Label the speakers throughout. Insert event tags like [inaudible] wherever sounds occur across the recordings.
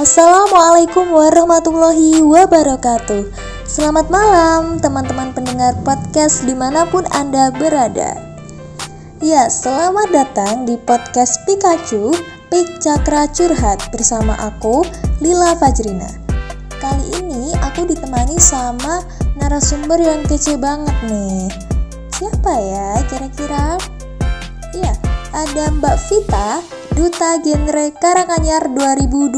Speaker 1: Assalamualaikum warahmatullahi wabarakatuh. Selamat malam teman-teman pendengar podcast di mana pun Anda berada. Ya, selamat datang di podcast Pikachu Pik Cakra Curhat bersama aku, Lila Fajrina. Kali ini aku ditemani sama narasumber yang kece banget nih. Siapa ya kira-kira? Ya, ada Mbak Vita Duta Genre Karanganyar 2020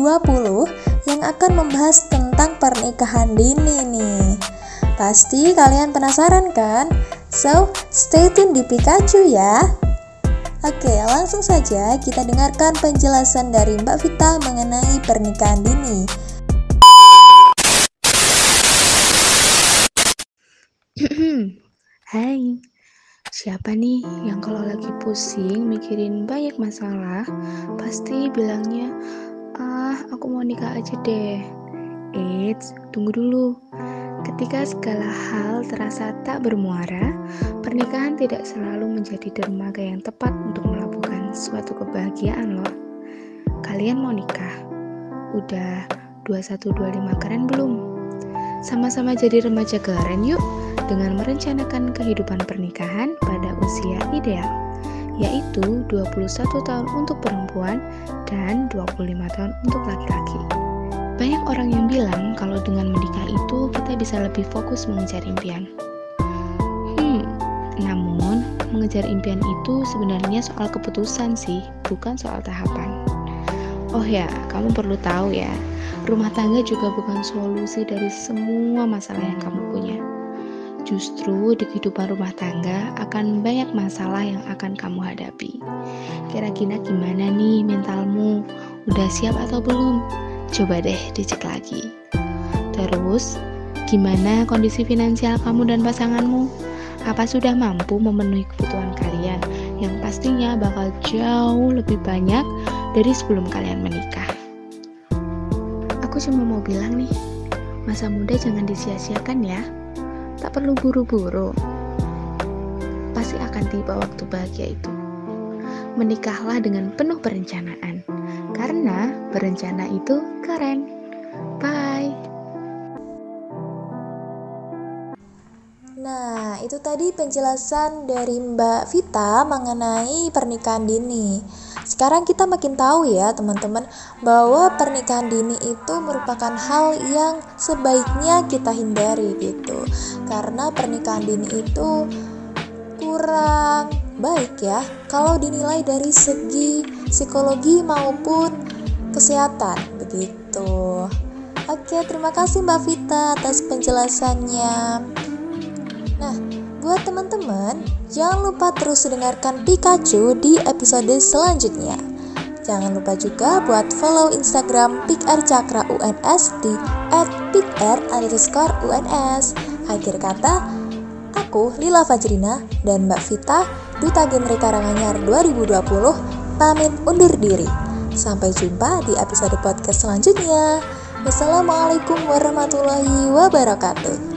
Speaker 1: yang akan membahas tentang pernikahan dini nih. Pasti kalian penasaran kan? So, stay tune di Pikachu ya. Oke, langsung saja kita dengarkan penjelasan dari Mbak Vita mengenai pernikahan dini. [clears throat]
Speaker 2: Hai, Siapa nih yang kalau lagi pusing mikirin banyak masalah, pasti bilangnya, ah aku mau nikah aja deh. Eits, tunggu dulu. Ketika segala hal terasa tak bermuara, pernikahan tidak selalu menjadi dermaga yang tepat untuk melakukan suatu kebahagiaan loh. Kalian mau nikah? Udah 2125 keren belum? Sama-sama jadi remaja keren yuk dengan merencanakan kehidupan pernikahan pada usia ideal, yaitu 21 tahun untuk perempuan dan 25 tahun untuk laki-laki. Banyak orang yang bilang kalau dengan menikah itu kita bisa lebih fokus mengejar impian. Hmm, namun mengejar impian itu sebenarnya soal keputusan sih, bukan soal tahapan. Oh ya, kamu perlu tahu ya, rumah tangga juga bukan solusi dari semua masalah yang kamu punya. Justru di kehidupan rumah tangga akan banyak masalah yang akan kamu hadapi. Kira-kira gimana nih mentalmu? Udah siap atau belum? Coba deh dicek lagi. Terus, gimana kondisi finansial kamu dan pasanganmu? Apa sudah mampu memenuhi kebutuhan kalian yang pastinya bakal jauh lebih banyak dari sebelum kalian menikah? Aku cuma mau bilang nih, masa muda jangan disia-siakan ya. Tak perlu buru-buru. Pasti akan tiba waktu bahagia itu. Menikahlah dengan penuh perencanaan. Karena berencana itu keren.
Speaker 1: Itu tadi penjelasan dari Mbak Vita mengenai pernikahan dini. Sekarang kita makin tahu ya, teman-teman, bahwa pernikahan dini itu merupakan hal yang sebaiknya kita hindari gitu. Karena pernikahan dini itu kurang baik ya kalau dinilai dari segi psikologi maupun kesehatan begitu. Oke, terima kasih Mbak Vita atas penjelasannya. Teman-teman, jangan lupa terus dengarkan Pikachu di episode selanjutnya. Jangan lupa juga buat follow Instagram PikR Cakra UNS di @pikr_uns. Akhir kata, aku Lila Fajrina dan Mbak Vita, Duta Genre Karanganyar 2020, pamit undur diri. Sampai jumpa di episode podcast selanjutnya. Wassalamualaikum warahmatullahi wabarakatuh.